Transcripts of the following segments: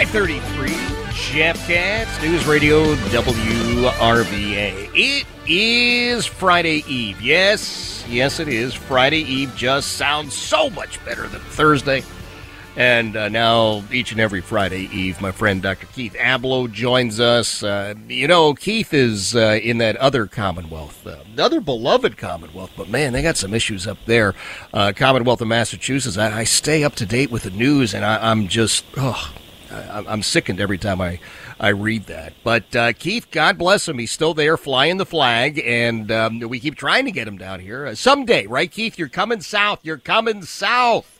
Five thirty-three. Jeff Katz, News Radio WRVA. It is Friday Eve. Yes, yes, it is. Friday Eve just sounds so much better than Thursday. And uh, now, each and every Friday Eve, my friend Dr. Keith Ablow joins us. Uh, you know, Keith is uh, in that other Commonwealth, uh, the beloved Commonwealth, but man, they got some issues up there. Uh, Commonwealth of Massachusetts. I, I, stay up to date with the news, and I, am just, oh, I, I'm sickened every time I, I read that. But uh, Keith, God bless him, he's still there flying the flag, and um, we keep trying to get him down here. someday, right, Keith? You're coming south. You're coming south.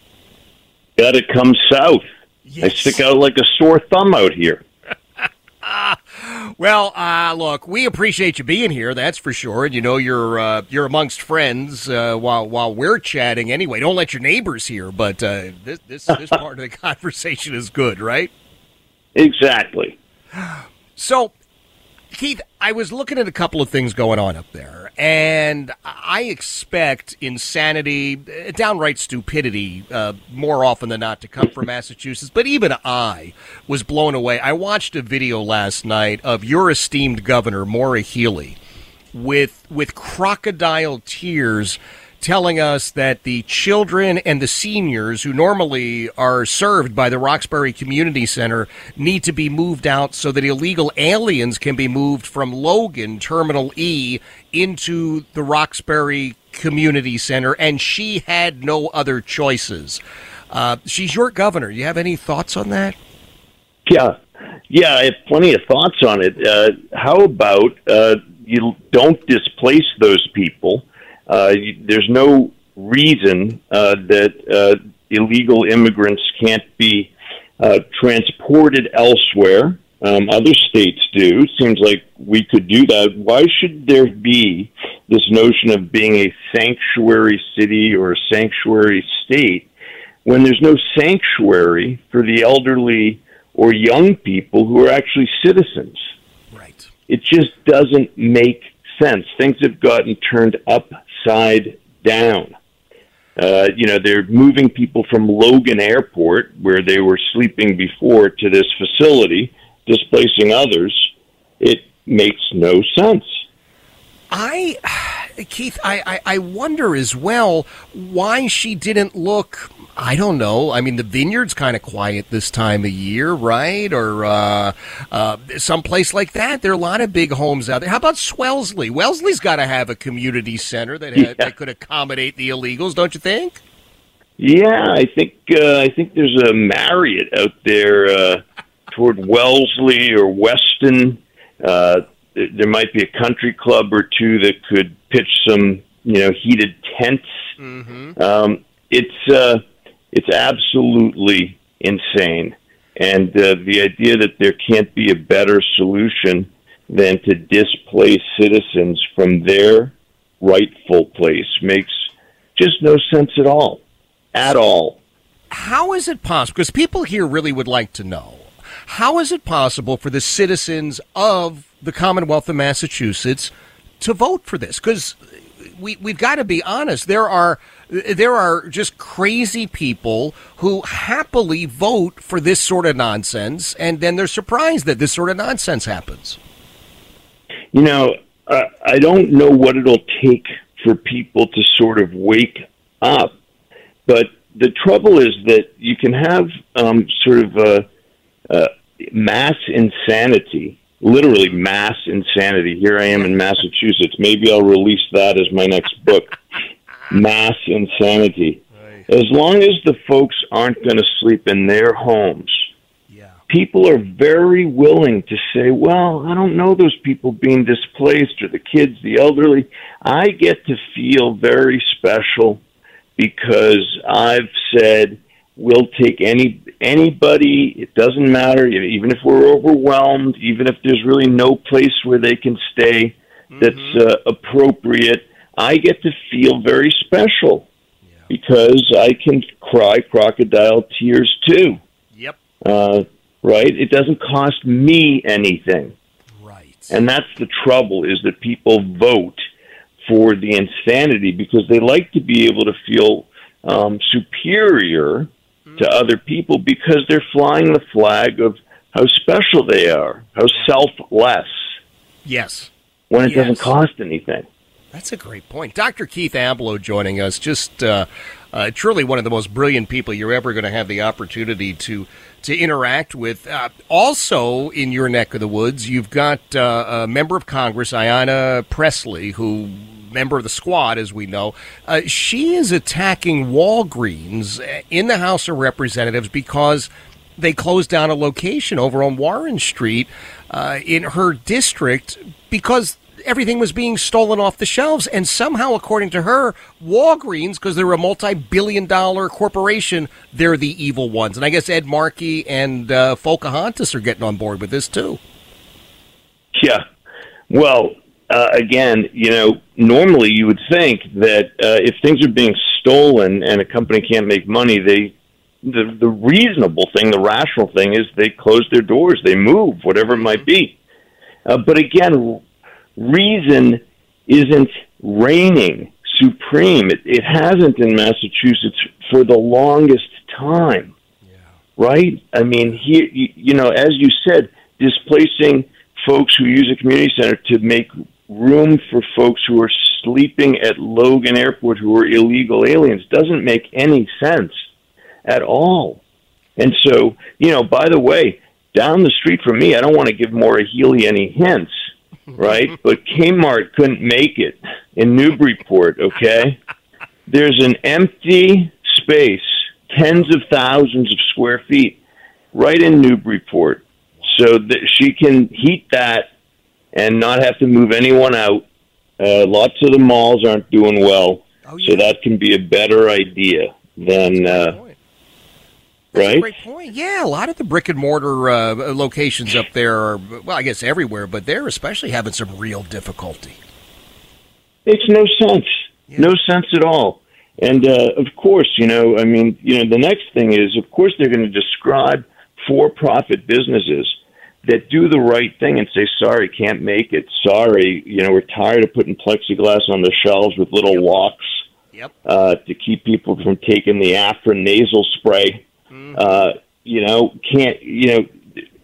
Got to come south. Yes. I stick out like a sore thumb out here. uh, well, uh, look, we appreciate you being here. That's for sure. And you know you're uh, you're amongst friends uh, while while we're chatting. Anyway, don't let your neighbors hear. But uh, this this, this part of the conversation is good, right? Exactly. So, Keith, I was looking at a couple of things going on up there and I expect insanity, downright stupidity, uh, more often than not to come from Massachusetts. But even I was blown away. I watched a video last night of your esteemed governor, Maura Healey, with with crocodile tears telling us that the children and the seniors who normally are served by the Roxbury Community Center need to be moved out so that illegal aliens can be moved from Logan Terminal E into the Roxbury Community Center, and she had no other choices. Uh, she's your governor. You have any thoughts on that? Yeah, yeah, I have plenty of thoughts on it. Uh, how about uh, you don't displace those people? Uh, there's no reason uh, that uh, illegal immigrants can't be uh, transported elsewhere. Um, other states do. It seems like we could do that. Why should there be this notion of being a sanctuary city or a sanctuary state when there's no sanctuary for the elderly or young people who are actually citizens? Right. It just doesn't make sense. Things have gotten turned up upside down. Uh, you know, they're moving people from Logan Airport, where they were sleeping before, to this facility, displacing others. It makes no sense. I, Keith, I, I, I wonder as well why she didn't look I don't know. I mean, the vineyard's kind of quiet this time of year, right? Or uh, uh, someplace like that. There are a lot of big homes out there. How about Swellesley? Wellesley's got to have a community center that, had, yeah. that could accommodate the illegals, don't you think? Yeah, I think uh, I think there's a Marriott out there uh, toward Wellesley or Weston. Uh, there might be a country club or two that could pitch some, you know, heated tents. Mm-hmm. Um, it's uh, it's absolutely insane. And uh, the idea that there can't be a better solution than to displace citizens from their rightful place makes just no sense at all. At all. How is it possible? Because people here really would like to know. How is it possible for the citizens of the Commonwealth of Massachusetts to vote for this? Because we, we've got to be honest. There are there are just crazy people who happily vote for this sort of nonsense, and then they're surprised that this sort of nonsense happens. You know, I don't know what it'll take for people to sort of wake up. but the trouble is that you can have um, sort of a, a mass insanity, literally mass insanity. Here I am in Massachusetts. Maybe I'll release that as my next book. mass insanity. As long as the folks aren't going to sleep in their homes, people are very willing to say, well, I don't know those people being displaced or the kids, the elderly. I get to feel very special because I've said we'll take any anybody. It doesn't matter, even if we're overwhelmed, even if there's really no place where they can stay that's mm-hmm. uh, appropriate. I get to feel very special yeah. because I can cry crocodile tears too. Yep. Uh, right? It doesn't cost me anything. Right. And that's the trouble is that people vote for the insanity because they like to be able to feel um, superior. To other people because they're flying the flag of how special they are, how selfless. Yes. When it yes. doesn't cost anything. That's a great point. Dr. Keith Ablow joining us. Just uh, uh, truly one of the most brilliant people you're ever going to have the opportunity to to interact with. Uh, also, in your neck of the woods, you've got uh, a member of Congress, Ayanna Pressley, who member of the squad, as we know. Uh, she is attacking Walgreens in the House of Representatives because they closed down a location over on Warren Street uh, in her district because everything was being stolen off the shelves. And somehow, according to her, Walgreens, because they're a multi billion dollar corporation, they're the evil ones. And I guess Ed Markey and uh, are getting on board with this too. Yeah. Well, uh, again, you know, normally you would think that uh, if things are being stolen and a company can't make money, they the the reasonable thing, the rational thing, is they close their doors, they move, whatever it might be. Uh, but again, reason isn't reigning supreme. It, it hasn't in Massachusetts for the longest time. Yeah. Right? I mean, here, you, you know, as you said, displacing folks who use a community center to make room for folks who are sleeping at Logan Airport who are illegal aliens doesn't make any sense at all. And so, you know, by the way, down the street from me, I don't want to give Maura Healey any hints, right? but Kmart couldn't make it in Newburyport, okay? There's an empty space, tens of thousands of square feet, right in Newburyport, so that she can heat that and not have to move anyone out. Uh, lots of the malls aren't doing well, oh, yeah. so that can be a better idea than. Uh, right? great point. Yeah, a lot of the brick and mortar uh, locations up there are, well, I guess everywhere, but they're especially having some real difficulty. Makes no sense. Yeah. No sense at all. And uh, of course, you know, I mean, you know, the next thing is, of course, they're going to describe for-profit businesses that do the right thing and say, "Sorry, can't make it. Sorry, you know, we're tired of putting plexiglass on the shelves with little yep. locks yep. uh, to keep people from taking the Afrin nasal spray." Mm-hmm. Uh, you know, can't you know?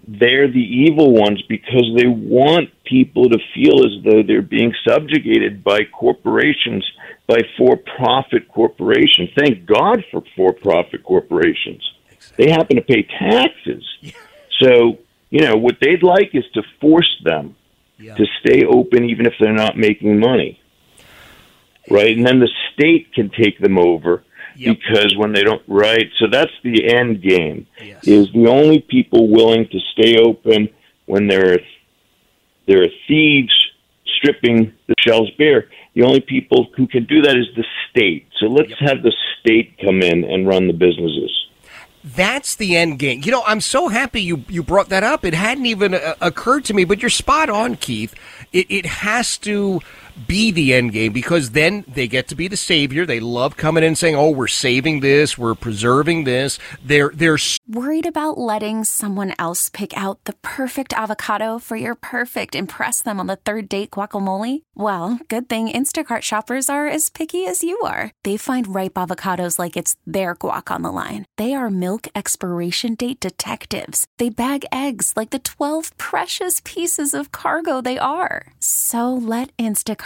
They're the evil ones because they want people to feel as though they're being subjugated by corporations, by for-profit corporations. Thank God for for-profit corporations. Exactly. They happen to pay taxes. Yeah. So, you know, what they'd like is to force them yeah. to stay open even if they're not making money. Right? And then the state can take them over Yep. Because when they don't, right? So that's the end game. Yes. Is the only people willing to stay open when there are there are thieves stripping the shells bare. The only people who can do that is the state. So let's yep. have the state come in and run the businesses. That's the end game. You know, I'm so happy you, you brought that up. It hadn't even uh, occurred to me, but you're spot on, Keith. It, it has to be the end game because then they get to be the savior. They love coming in saying, "Oh, we're saving this, we're preserving this." They're they're worried about letting someone else pick out the perfect avocado for your perfect impress them on the third date guacamole. Well, good thing Instacart shoppers are as picky as you are. They find ripe avocados like it's their guac on the line. They are milk expiration date detectives. They bag eggs like the twelve precious pieces of cargo they are. So let Instacart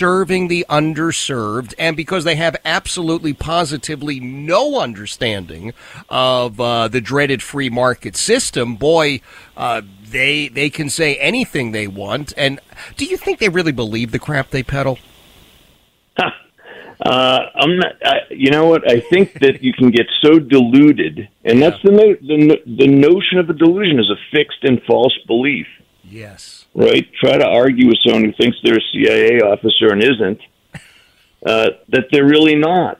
Serving the underserved, and because they have absolutely positively no understanding of uh, the dreaded free market system, boy, uh, they they can say anything they want. And do you think they really believe the crap they peddle? Uh, I'm not. I, you know what? I think that you can get so deluded, and that's the, no, the the notion of a delusion is a fixed and false belief. Yes. Right? Try to argue with someone who thinks they're a CIA officer and isn't. Uh, that they're really not.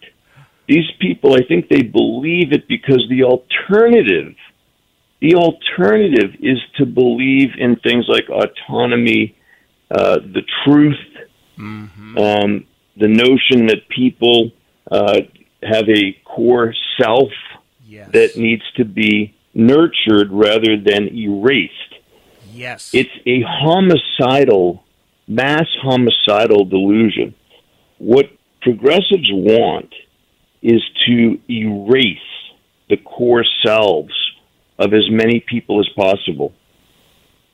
These people, I think, they believe it because the alternative, the alternative is to believe in things like autonomy, uh, the truth, um, the notion that people uh, have a core self Yes. that needs to be nurtured rather than erased. Yes. It's a homicidal, mass homicidal delusion. What progressives want is to erase the core selves of as many people as possible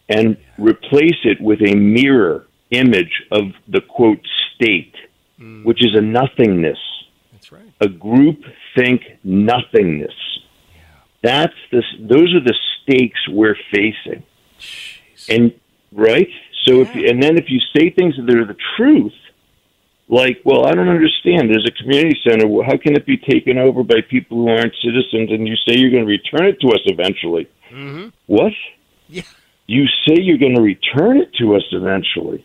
and replace it with a mirror image of the quote state, mm. which is a nothingness, That's right. a group think nothingness. That's the those are the stakes we're facing. And right? So if and then if you say things that are the truth, like, well, I don't understand. There's a community center. How can it be taken over by people who aren't citizens? And you say you're going to return it to us eventually. Mm-hmm. What? Yeah. You say you're going to return it to us eventually.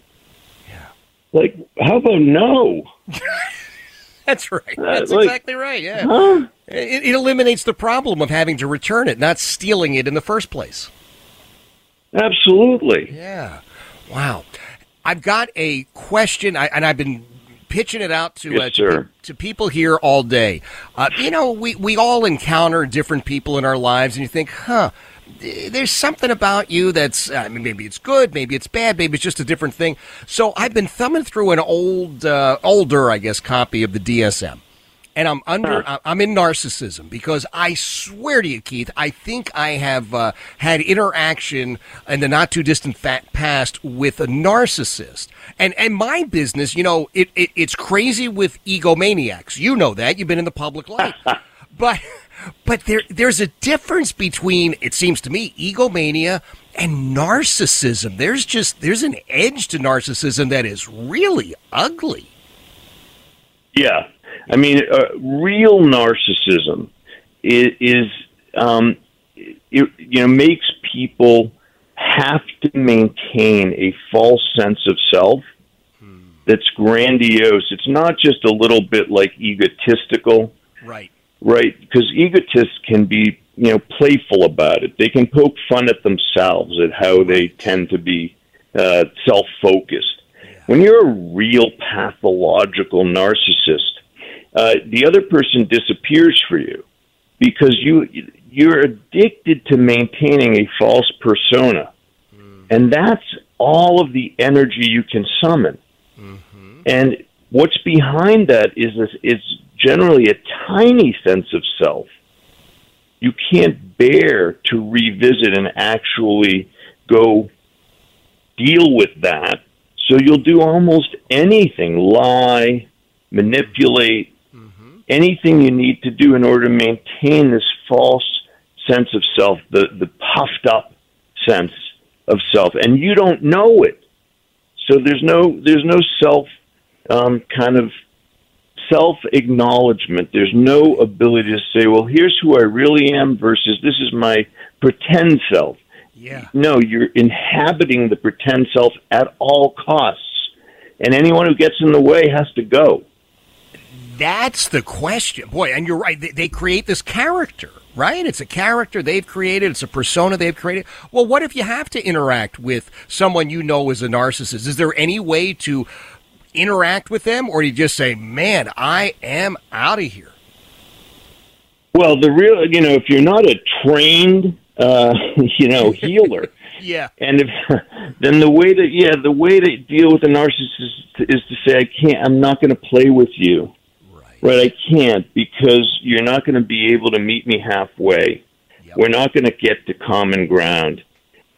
Yeah. Like, how about no? That's right. That's like- exactly right. Yeah. Huh? It, it eliminates the problem of having to return it, not stealing it in the first place. Absolutely. Yeah. Wow. I've got a question, I, and I've been pitching it out to, Yes, uh, to, to people here all day. Uh, you know, we, we all encounter different people in our lives, and you think, huh, there's something about you that's, I mean, maybe it's good, maybe it's bad, maybe it's just a different thing. So I've been thumbing through an old, uh, older, I guess, copy of the DSM. And I'm under, I'm in narcissism because I swear to you, Keith, I think I have uh, had interaction in the not too distant past with a narcissist. And and my business, you know, it, it it's crazy with egomaniacs. You know that. You've been in the public light. but but there there's a difference between it seems to me egomania and narcissism. There's just there's an edge to narcissism that is really ugly. Yeah, I mean, uh, real narcissism is, is um, it, you know makes people have to maintain a false sense of self that's grandiose. It's not just a little bit like egotistical, Right. right? Because egotists can be you know playful about it. They can poke fun at themselves at how they tend to be uh, self-focused. When you're a real pathological narcissist, uh, the other person disappears for you. because you you're addicted to maintaining a false persona, and that's all of the energy you can summon. And what's behind that is this, is generally a tiny sense of self. You can't bear to revisit and actually go deal with that. So you'll do almost anything lie, manipulate, anything you need to do in order to maintain this false sense of self, the, the puffed up sense of self. And you don't know it. So there's no there's no self um, kind of self acknowledgement. There's no ability to say, well, here's who I really am versus this is my pretend self. Yeah. No, you're inhabiting the pretend self at all costs. And anyone who gets in the way has to go. That's the question. Boy, and you're right. They, they create this character, right? It's a character they've created, it's a persona they've created. Well, what if you have to interact with someone you know is a narcissist? Is there any way to interact with them, or do you just say, man, I am out of here? Well, the real, you know, if you're not a trained, uh, you know, healer, Yeah. and if then the way that yeah, the way to deal with a narcissist is to say, I can't, I'm not going to play with you, right? I can't because you're not going to be able to meet me halfway. We're not going to get to common ground,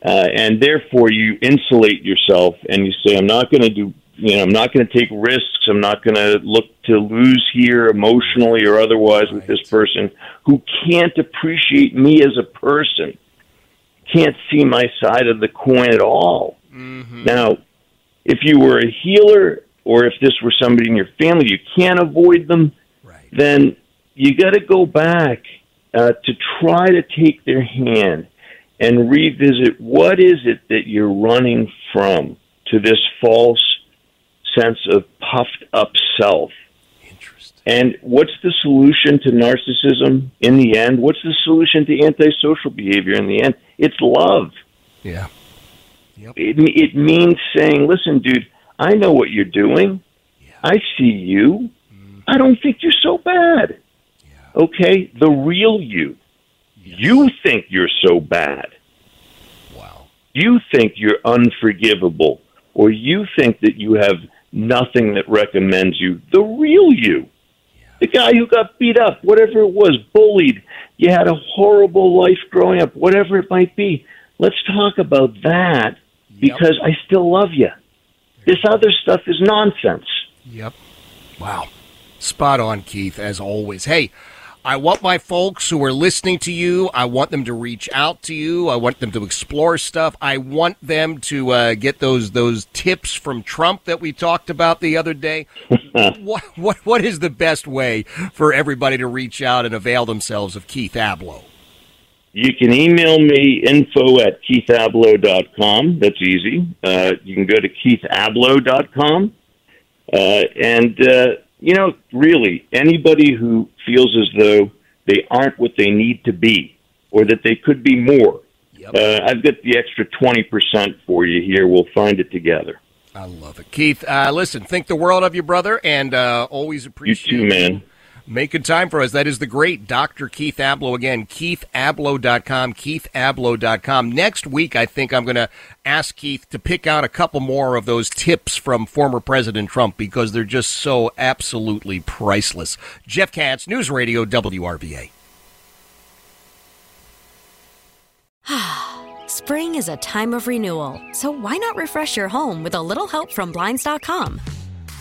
uh, and therefore you insulate yourself and you say, I'm not going to do. You know, I'm not going to take risks. I'm not going to look to lose here emotionally or otherwise with this person who can't appreciate me as a person can't see my side of the coin at all. mhm Now, if you were a healer or if this were somebody in your family, you can't avoid them, then you got to go back uh, to try to take their hand and revisit what is it that you're running from to this false sense of puffed up self. Interesting. And what's the solution to narcissism in the end? What's the solution to antisocial behavior in the end? It's love. Yeah. It, it means saying, listen, dude, I know what you're doing. I see you. Mm. I don't think you're so bad. Okay? The real you. You think you're so bad. Wow. You think you're unforgivable, or you think that you have nothing that recommends you. The real you. The guy who got beat up, whatever it was, bullied, you had a horrible life growing up, whatever it might be. Let's talk about that because I still love you. This other stuff is nonsense. Yep. Wow. Spot on, Keith, as always. Hey, I want my folks who are listening to you, I want them to reach out to you. I want them to explore stuff. I want them to uh, get those those tips from Trump that we talked about the other day. what, what what is the best way for everybody to reach out and avail themselves of Keith Ablow? You can email me info at keithablow.com. That's easy. Uh, you can go to keithablow.com. Uh, and, uh, you know, really, anybody who feels as though they aren't what they need to be or that they could be more, uh, I've got the extra 20% for you here. We'll find it together. I love it. Keith, uh, listen, think the world of you, brother, and uh, always appreciate You too, man. Making time for us. That is the great Dr. Keith Ablow. Again, keithablow.com, keithablow.com. Next week, I think I'm going to ask Keith to pick out a couple more of those tips from former President Trump because they're just so absolutely priceless. Jeff Katz, News Radio, WRVA. Spring is a time of renewal, so why not refresh your home with a little help from Blinds.com?